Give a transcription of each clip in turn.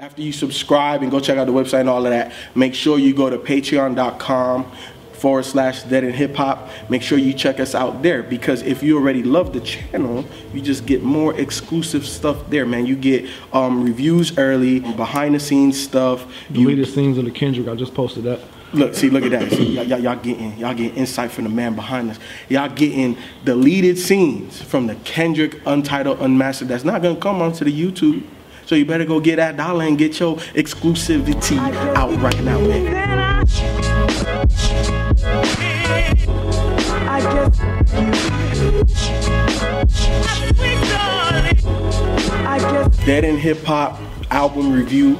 After you subscribe and go check out the website and all of that, make sure you go to patreon.com forward slash dead and hip hop. Make sure you check us out there because if you already love the channel, you just get more exclusive stuff there, man. You get um, reviews early, behind the scenes stuff. You, Deleted scenes of the Kendrick. I just posted that. Look, see, look at that. See, y'all, y'all, y'all getting y'all getting insight from the man behind us. Y'all getting deleted scenes from the Kendrick Untitled Unmastered. That's not gonna come onto the YouTube. So you better go get that dollar and get your exclusivity out right now, man. Dead in Hip Hop album review,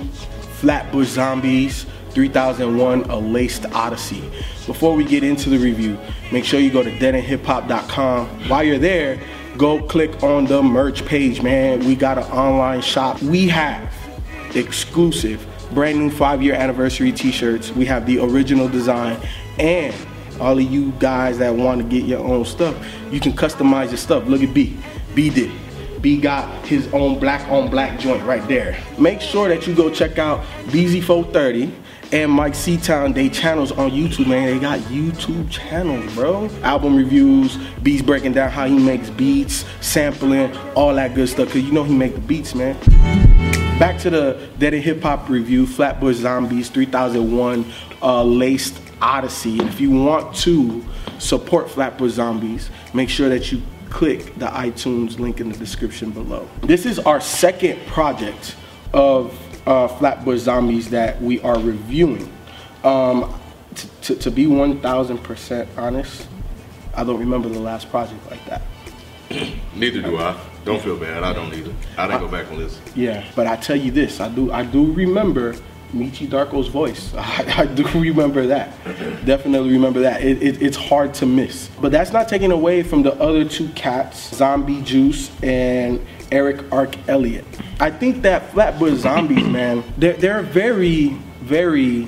Flatbush Zombies 3001 A Laced Odyssey. Before we get into the review, make sure you go to deadandhiphop.com. While you're there, go click on the merch page, man. We got an online shop. We have exclusive brand new five year anniversary t shirts. We have the original design and all of you guys that want to get your own stuff, you can customize your stuff. Look at B. B did. B got his own black on black joint right there. Make sure that you go check out BZ430 and Mike Town. They channels on YouTube, man. They got YouTube channels, bro. Album reviews, beats breaking down how he makes beats, sampling, all that good stuff. Cause you know he make the beats, man. Back to the Dead and Hip Hop review, Flatbush Zombies 3001 uh, Laced Odyssey. And if you want to support Flatbush Zombies, make sure that you click the iTunes link in the description below. This is our second project of uh, Flatbush Zombies that we are reviewing. Um, to be 1000% honest, I don't remember the last project like that. Neither do I. Don't feel bad. I don't either. I didn't go back and listen. Yeah, but I tell you this, I do I do remember Meechy Darko's voice. I, I, do remember that. Definitely remember that. It, it, it's hard to miss. But that's not taking away from the other two cats, Zombie Juice and Erick Arc Elliott. I think that Flatbush Zombies, man, they're, they're a very, very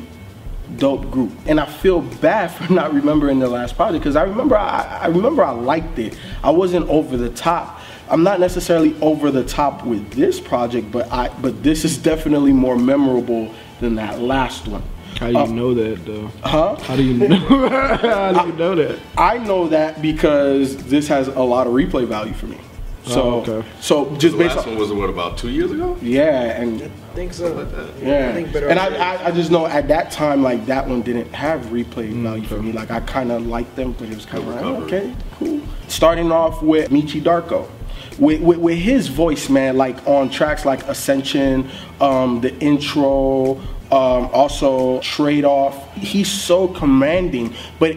dope group. And I feel bad for not remembering the last project because I remember I, I remember I liked it. I wasn't over the top. I'm not necessarily over the top with this project, but I but this is definitely more memorable than that last one. How do you Uh, know that though? Huh? How do you know? How do you know that? I know that because this has a lot of replay value for me. So, Oh, okay. so just The based last on one was what about two years ago? yeah, and I think so. yeah, I think better and I, I, I just know at that time like that one didn't have replay Mm, value for me. Like I kind of liked them, but it was kind of like Recovery. okay, cool. Starting off with Meechy Darko. With, with, with his voice, man, like on tracks like Ascension, um, the intro, um, also Trade Off, he's so commanding, but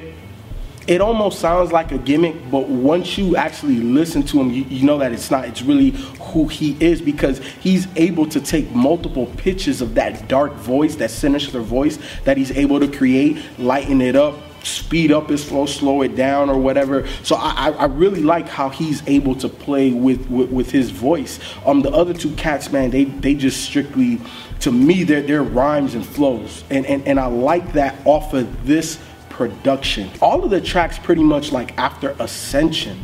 it almost sounds like a gimmick, but once you actually listen to him, you, you know that it's not. It's really who he is because he's able to take multiple pitches of that dark voice, that sinister voice that he's able to create, lighten it up, speed up his flow, slow it down, or whatever. So I, I really like how he's able to play with, with, with his voice. Um, the other two cats, man, they they just strictly, to me, they're, they're rhymes and flows, and, and and I like that off of this production. All of the tracks pretty much like after Ascension,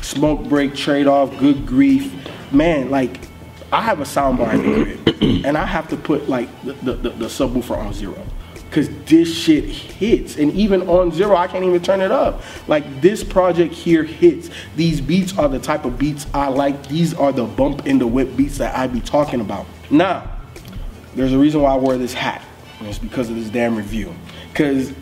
Smoke Break, Trade Off, Good Grief, man, like I have a soundbar in the crib and I have to put like the, the, the, the subwoofer on zero. Cause this shit hits. And even on zero, I can't even turn it up. Like this project here hits. These beats are the type of beats I like. These are the bump in the whip beats that I be talking about. Now, there's a reason why I wear this hat. And it's because of this damn review. Because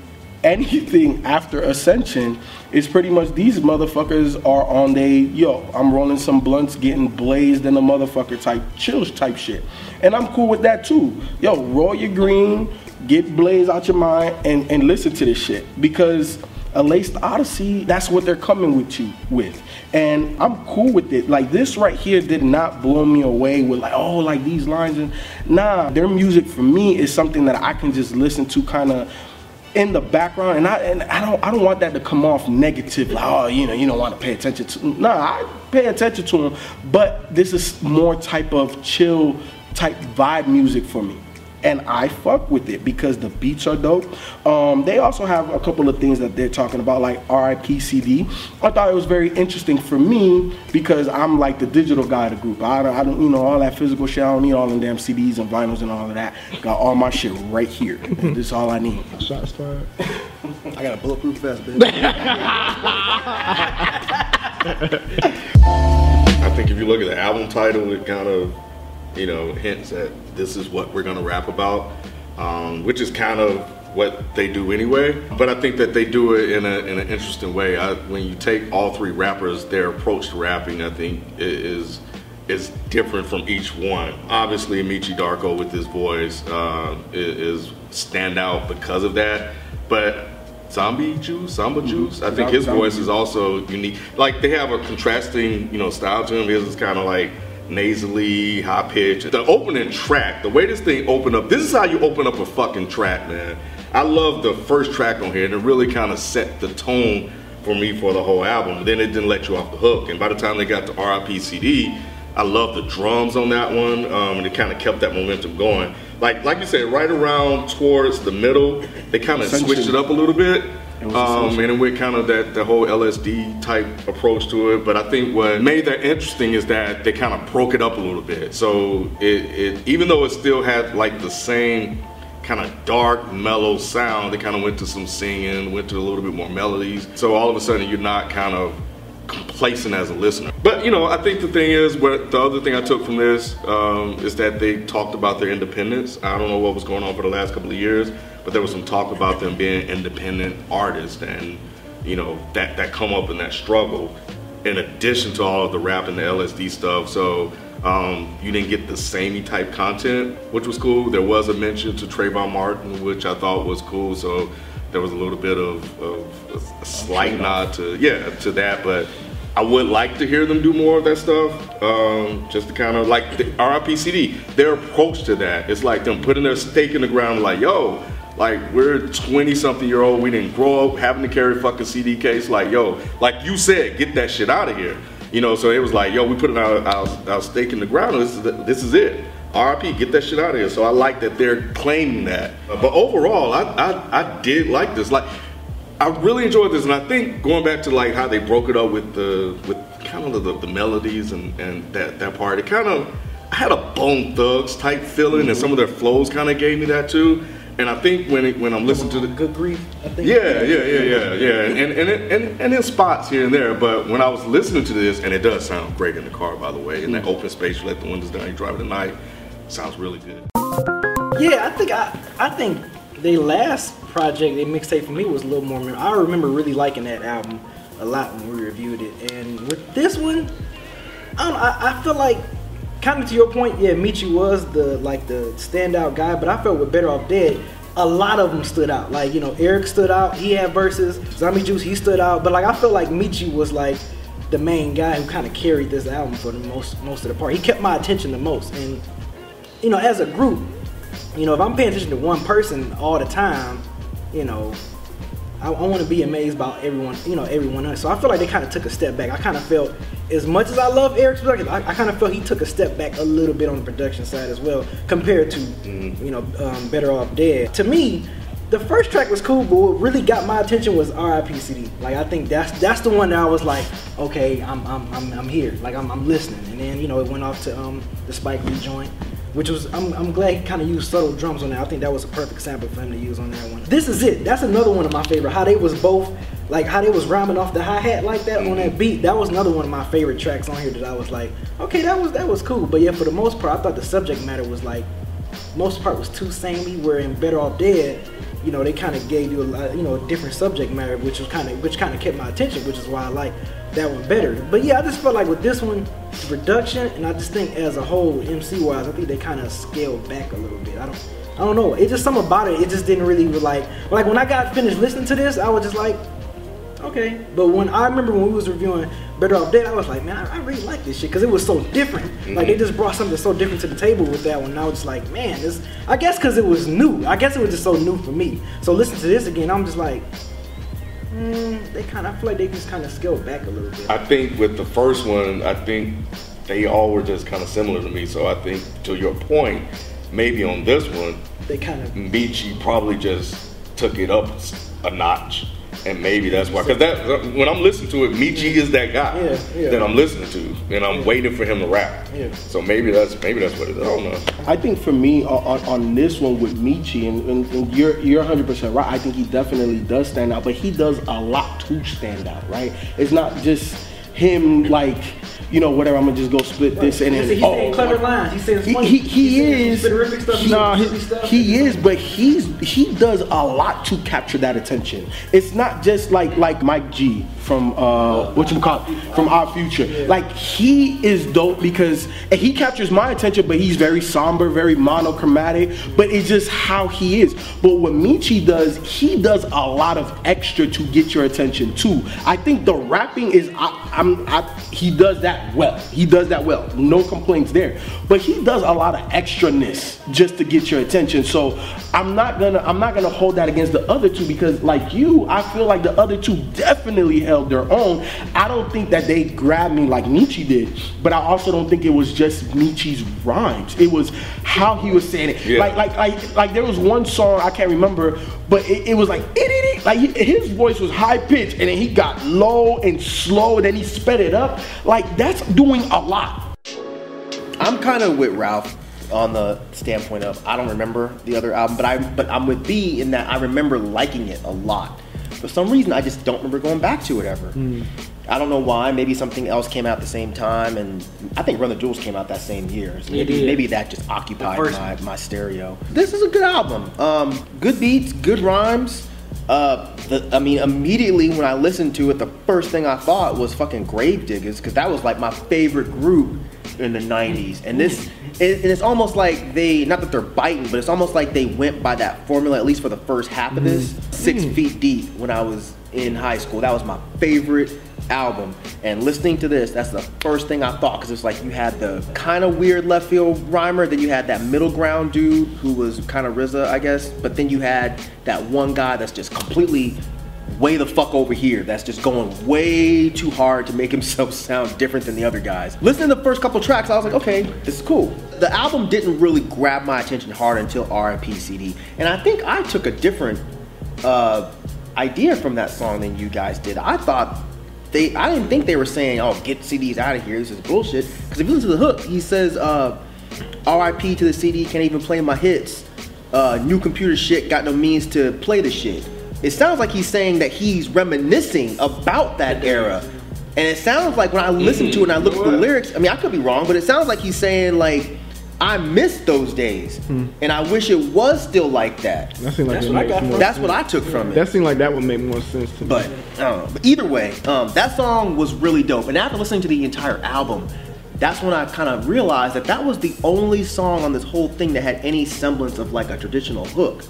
anything after Ascension is pretty much these motherfuckers are on they yo, I'm rolling some blunts, getting blazed in a motherfucker type chills type shit. And I'm cool with that too. Yo, roll your green, get blazed out your mind and, and listen to this shit. Because a laced odyssey, that's what they're coming with you with. And I'm cool with it. Like this right here did not blow me away with like, oh, like these lines and nah, their music for me is something that I can just listen to kind of in the background and I and I don't I don't want that to come off negative like oh you know you don't want to pay attention to nah I pay attention to them but this is more type of chill type vibe music for me and I fuck with it because the beats are dope. Um, they also have a couple of things that they're talking about, like RIP CD. I thought it was very interesting for me because I'm like the digital guy of the group. I don't, I don't, you know, all that physical shit. I don't need all them damn CDs and vinyls and all of that. Got all my shit right here. This is all I need. Shots fired. I got a bulletproof vest, baby. I think if you look at the album title, it kind of, you know, hints at this is what we're gonna rap about, um, which is kind of what they do anyway. But I think that they do it in, a, in an interesting way. I, when you take all three rappers, their approach to rapping, I think is is different from each one. Obviously, Meechy Darko with his voice uh, is stand out because of that, but. Zombie Juice, Samba Juice. I think his voice is also unique. Like they have a contrasting, you know, style to him. His is kind of like nasally, high pitch. The opening track, the way this thing opened up, this is how you open up a fucking track, man. I love the first track on here, and it really kind of set the tone for me for the whole album. Then it didn't let you off the hook. And by the time they got to RIP CD, I love the drums on that one, um, and it kind of kept that momentum going. Like, like you said, right around towards the middle, they kind of switched it up a little bit. Um, and it went kind of that the whole LSD type approach to it. But I think what made that interesting is that they kind of broke it up a little bit. So it, it even though it still had like the same kind of dark, mellow sound, they kind of went to some singing, went to a little bit more melodies. So all of a sudden you're not kind of complacent as a listener. But you know, I think the thing is, what the other thing I took from this um, is that they talked about their independence. I don't know what was going on for the last couple of years, but there was some talk about them being independent artists, and you know that that come up in that struggle. In addition to all of the rap and the LSD stuff, so um, you didn't get the samey type content, which was cool. There was a mention to Trayvon Martin, which I thought was cool. So there was a little bit of, of a slight nod to yeah to that, but I would like to hear them do more of that stuff. Um, just to kind of like the RIPCD, their approach to that. It's like them putting their stake in the ground, like yo, like we're 20 something year old, we didn't grow up having to carry fucking CD case. Like yo, like you said, get that shit out of here. You know, so it was like, yo, we putting our, our, our stake in the ground. This is the, this is it. RIP, get that shit out of here. So I like that they're claiming that. But overall, I, I I did like this. Like I really enjoyed this, and I think going back to like how they broke it up with the with kind of the, the melodies and and that that part, it kind of I had a Bone Thugs type feeling, and some of their mm-hmm. flows kind of gave me that too. And I think when it, when I'm listening to the Good grief, I think. yeah, yeah, yeah, yeah, yeah, and and and, and, and in spots here and there. But when I was listening to this, and it does sound great in the car, by the way, in that mm-hmm. open space, you let the windows down, you drive at night, sounds really good. Yeah, I think I I think the last project, their mixtape for me was a little more. I remember really liking that album a lot when we reviewed it, and with this one, I know, I, I feel like kind of to your point. Yeah, Meechy was the like the standout guy, but I felt with Better Off Dead. A lot of them stood out. Like you know, Erick stood out. He had verses. Zombie Juice, he stood out. But like I felt like Meechy was like the main guy who kind of carried this album for the most most of the part. He kept my attention the most, and you know, as a group, you know, if I'm paying attention to one person all the time, you know, I, I want to be amazed by everyone, you know, everyone else. So I feel like they kind of took a step back. I kind of felt, as much as I love Erick's production, I, I kind of felt he took a step back a little bit on the production side as well, compared to, you know, um, Better Off Dead. To me, the first track was cool, but what really got my attention was R.I.P.C.D. Like I think that's that's the one that I was like, okay, I'm I'm I'm, I'm here, like I'm, I'm listening. And then you know it went off to um, the Spike Lee joint which was I'm, I'm glad he kind of used subtle drums on that. I think that was a perfect sample for him to use on that one. This is it. That's another one of my favorite. How they was both like how they was rhyming off the hi hat like that on that beat. That was another one of my favorite tracks on here that I was like, okay, that was that was cool. But yeah, for the most part, I thought the subject matter was like most part was too samey. Where in Better Off Dead, you know, they kind of gave you a lot, you know, a different subject matter, which was kind of which kind of kept my attention, which is why I like that one better. But yeah, I just felt like with this one, production, and I just think as a whole, MC wise, I think they kind of scaled back a little bit. I don't, I don't know. It just something about it. It just didn't really like, like when I got finished listening to this, I was just like, okay. But when I remember when we was reviewing Better Off Dead, I was like, man, I, I really like this shit because it was so different. Like they just brought something so different to the table with that one. And I was just like, man, this. I guess because it was new. I guess it was just so new for me. So listen to this again, I'm just like. Mm, they kind of I feel like they just kind of scaled back a little bit. I think with the first one, I think they all were just kind of similar to me. So I think to your point, maybe on this one, They kind of Meechy probably just took it up a notch. And maybe that's why, because that when I'm listening to it, Meechy is that guy Yeah, yeah. that I'm listening to, and I'm waiting for him to rap. Yeah. So maybe that's maybe that's what it is. I don't know. I think for me on, on, on this one with Meechy, and, and, and you're you're 100 percent right. I think he definitely does stand out, but he does a lot to stand out, right? It's not just him like you know whatever. I'm gonna just go split this and then he's oh, saying clever lines. He's saying He, funny. he, he He's is. stuff. He, nah, he, stuff. he is, but he's he does a lot to capture that attention. It's not just like like Mike G from uh what you call from Odd Future. Like he is dope because he captures my attention, but he's very somber, very monochromatic. But it's just how he is. But what Meechy does, he does a lot of extra to get your attention too. I think the rapping is I, I'm I, he does that well. He does that well. No complaints there. But he does a lot of extraness just to get your attention. So I'm not gonna I'm not gonna hold that against the other two because like you, I feel like the other two definitely held their own. I don't think that they grabbed me like Meechy did, but I also don't think it was just Meechy's rhymes. It was how he was saying it. Yeah. Like like like like there was one song I can't remember, but it, it was like it, it. Like he- his voice was high pitched and then he got low and slow and then he sped it up. Like that's doing a lot. I'm kind of with Ralph on the standpoint of I don't remember the other album, but I but I'm with B in that I remember liking it a lot. For some reason, I just don't remember going back to it ever. I don't know why. Maybe something else came out at the same time, and I think Run the Jewels came out that same year. So maybe maybe that just occupied my, my stereo. This is a good album. Um, good beats, good rhymes. Uh, the, I mean, immediately when I listened to it, the first thing I thought was fucking Gravediggaz because that was like my favorite group in the '90s. And this, it, and it's almost like they, not that they're biting, but it's almost like they went by that formula at least for the first half of this. Six Feet Deep when I was in high school, that was my favorite album. And listening to this, that's the first thing I thought because it's like you had the kind of weird left field rhymer, then you had that middle ground dude who was kind of RZA, I guess, but then you had that one guy that's just completely way the fuck over here that's just going way too hard to make himself sound different than the other guys. Listening to the first couple tracks, I was like, okay, this is cool. The album didn't really grab my attention hard until R.I.P. CD, and I think I took a different uh, idea from that song than you guys did. I thought they, I didn't think they were saying, "Oh, get CDs out of here. This is bullshit." Because if you listen to the hook, he says, uh, "R.I.P. to the CD. Can't even play my hits. Uh, new computer shit. Got no means to play the shit." It sounds like he's saying that he's reminiscing about that era. And it sounds like when I listen to it and I look at the lyrics, I mean, I could be wrong, but it sounds like he's saying like, I miss those days, and I wish it was still like that. That like That's it what I got from That's what I took from it. That seemed like that would make more sense to me. But I don't. But either way, um, that song was really dope. And after listening to the entire album, that's when I kind of realized that that was the only song on this whole thing that had any semblance of like a traditional hook.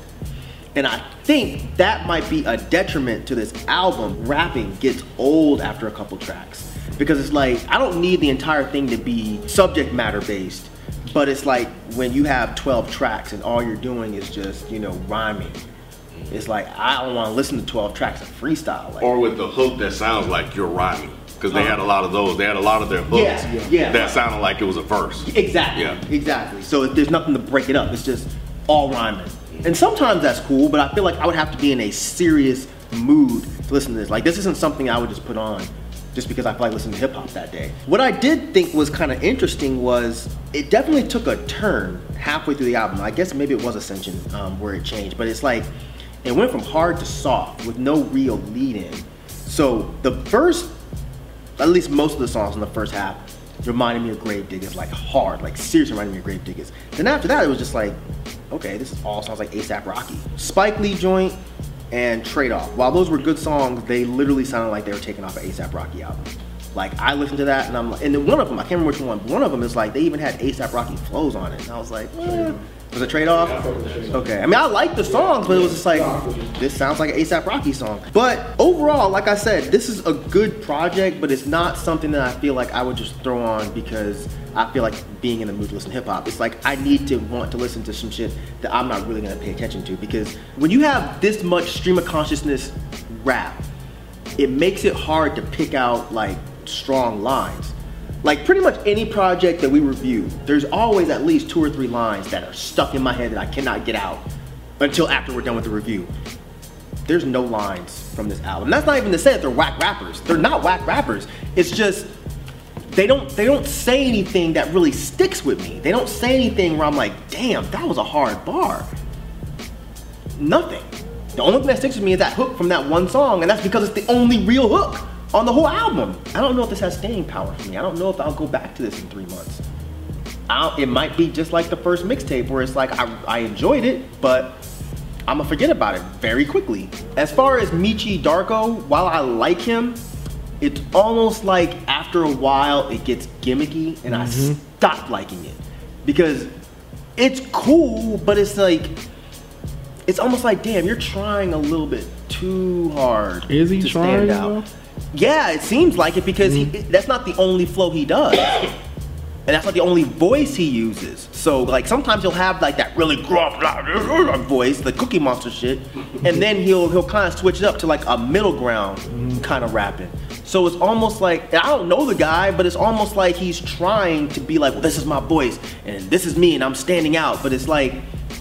And I think that might be a detriment to this album. Rapping gets old after a couple tracks. Because it's like, I don't need the entire thing to be subject matter based. But it's like when you have 12 tracks and all you're doing is just, you know, rhyming. Mm-hmm. It's like, I don't want to listen to 12 tracks of freestyle. Like, Or with the hook that sounds like you're rhyming. Because they had a lot of those. They had a lot of their hooks Yeah, yeah. that sounded like it was a verse. Exactly. Yeah. Exactly. So there's nothing to break it up. It's just all rhyming. Mm-hmm. And sometimes that's cool, but I feel like I would have to be in a serious mood to listen to this. Like this isn't something I would just put on just because I feel like listening to hip hop that day. What I did think was kind of interesting was it definitely took a turn halfway through the album. I guess maybe it was Ascension um, where it changed, but it's like it went from hard to soft with no real lead in. So the first at least most of the songs in the first half reminded me of Gravediggaz, like hard, like seriously reminded me of Gravediggaz. Then after that, it was just like, okay, this all sounds like ASAP Rocky. Spike Lee joint and Trade Off. While those were good songs, they literally sounded like they were taken off an ASAP Rocky album. Like I listened to that and I'm like, and then one of them, I can't remember which one, but one of them is like they even had ASAP Rocky flows on it, and I was like, eh. Was it Trade Off? Okay, I mean I like the songs, but it was just like this sounds like an ASAP Rocky song. But overall, like I said, this is a good project, but it's not something that I feel like I would just throw on because I feel like being in the mood to listen to hip hop. It's like I need to want to listen to some shit that I'm not really gonna pay attention to because when you have this much stream of consciousness rap, it makes it hard to pick out like strong lines. Like pretty much any project that we review, there's always at least two or three lines that are stuck in my head that I cannot get out until after we're done with the review. There's no lines from this album. That's not even to say that they're whack rappers. They're not whack rappers. It's just they don't they don't say anything that really sticks with me. They don't say anything where I'm like, damn, that was a hard bar. Nothing. The only thing that sticks with me is that hook from that one song, and that's because it's the only real hook on the whole album. I don't know if this has staying power for me. I don't know if I'll go back to this in three months. I'll, it might be just like the first mixtape where it's like I, I enjoyed it, but I'm gonna forget about it very quickly. As far as Meechy Darko, while I like him, it's almost like after a while it gets gimmicky and I mm-hmm. stop liking it because it's cool, but it's like it's almost like damn, you're trying a little bit too hard. Is he to trying, stand out. though? Yeah, it seems like it because he, mm-hmm. that's not the only flow he does. And that's not the only voice he uses. So like sometimes he'll have like that really gruff voice, the Cookie Monster shit, and then he'll he'll kind of switch it up to like a middle ground mm-hmm. kind of rapping. So it's almost like and I don't know the guy, but it's almost like he's trying to be like, well, this is my voice and this is me and I'm standing out. But it's like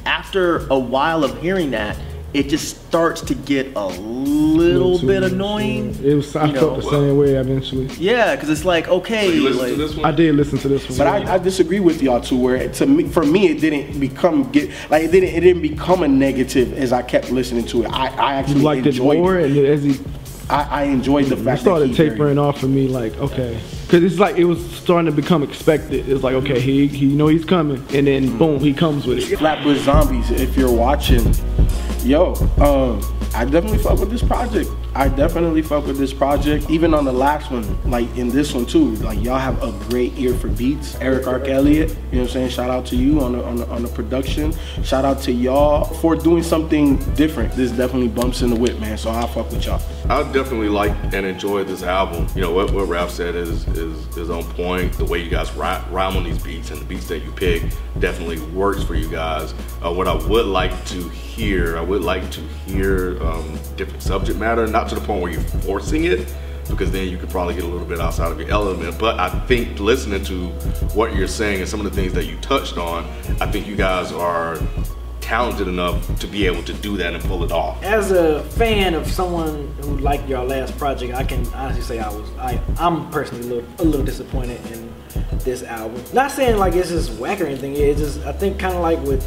after a while of hearing that, it just starts to get a little too bit much, annoying. yeah. It was. I you felt know. the same way eventually. Yeah, because it's like okay, You like, to this one? I did listen to this one. But I, I disagree with y'all too. Where to me, for me, it didn't become get like it didn't it didn't become a negative as I kept listening to it. I, I you actually liked it enjoyed more, it. and as he I, I enjoyed the it fact started that he tapering off for me, like okay, because it's like it was starting to become expected. It's like okay, he, he you know he's coming, and then boom, he comes with it. Flatbush Zombies, if you're watching, yo, um, I definitely fuck with this project. I definitely fuck with this project. Even on the last one, like in this one too, like y'all have a great ear for beats. Erick Arc Elliott, you know what I'm saying? Shout out to you on the, on the on the production. Shout out to y'all for doing something different. This definitely bumps in the whip, man. So I fuck with y'all. I definitely like and enjoy this album. You know what what Rap said is is is on point. The way you guys rhyme, rhyme on these beats and the beats that you pick definitely works for you guys. Uh, what I would like to hear, I would like to hear um, different subject matter, not to the point where you're forcing it, because then you could probably get a little bit outside of your element. But I think listening to what you're saying and some of the things that you touched on, I think you guys are talented enough to be able to do that and pull it off. As a fan of someone who liked your last project, I can honestly say I was I I'm personally a little, a little disappointed in this album. Not saying like it's just whack or anything. It's just I think kind of like with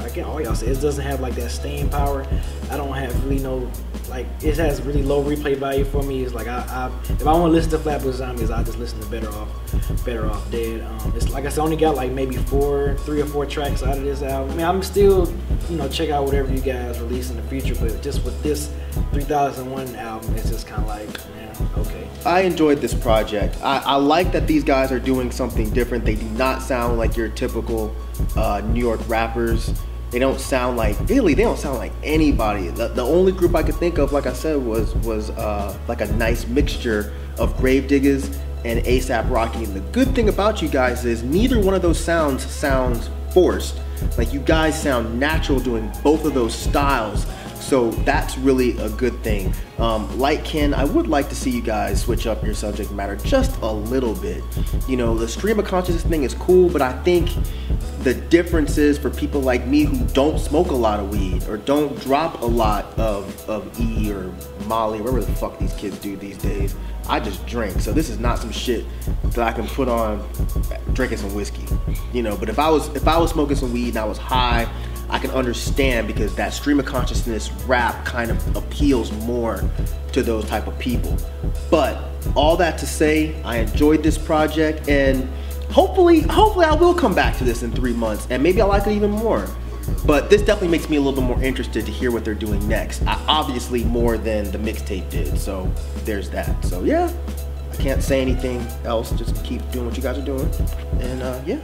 I can't all y'all say it doesn't have like that staying power. I don't have really no like it has really low replay value for me. It's like I, I if I want to listen to Flatbush Zombies, I just listen to Better Off, Better Off Dead. Um, it's like I said, only got like maybe four, three or four tracks out of this album. I mean, I'm still you know check out whatever you guys release in the future, but just with this 3001 album, it's just kind of like man, okay. I enjoyed this project. I, I like that these guys are doing something different. They do not sound like your typical uh, New York rappers. They don't sound like really. They don't sound like anybody. The, the only group I could think of, like I said, was was uh, like a nice mixture of Gravediggaz and ASAP Rocky. And the good thing about you guys is neither one of those sounds sounds forced. Like you guys sound natural doing both of those styles. So that's really a good thing. Um, like Ken, I would like to see you guys switch up your subject matter just a little bit. You know, the stream of consciousness thing is cool, but I think the difference is for people like me who don't smoke a lot of weed or don't drop a lot of, of E or Molly, whatever the fuck these kids do these days. I just drink, so this is not some shit that I can put on drinking some whiskey. You know, but if I was if I was smoking some weed and I was high, I can understand because that stream of consciousness rap kind of appeals more to those type of people. But all that to say, I enjoyed this project and hopefully, hopefully I will come back to this in three months and maybe I like it even more. But this definitely makes me a little bit more interested to hear what they're doing next. I, obviously more than the mixtape did, so there's that. So yeah, I can't say anything else. Just keep doing what you guys are doing, and uh, yeah.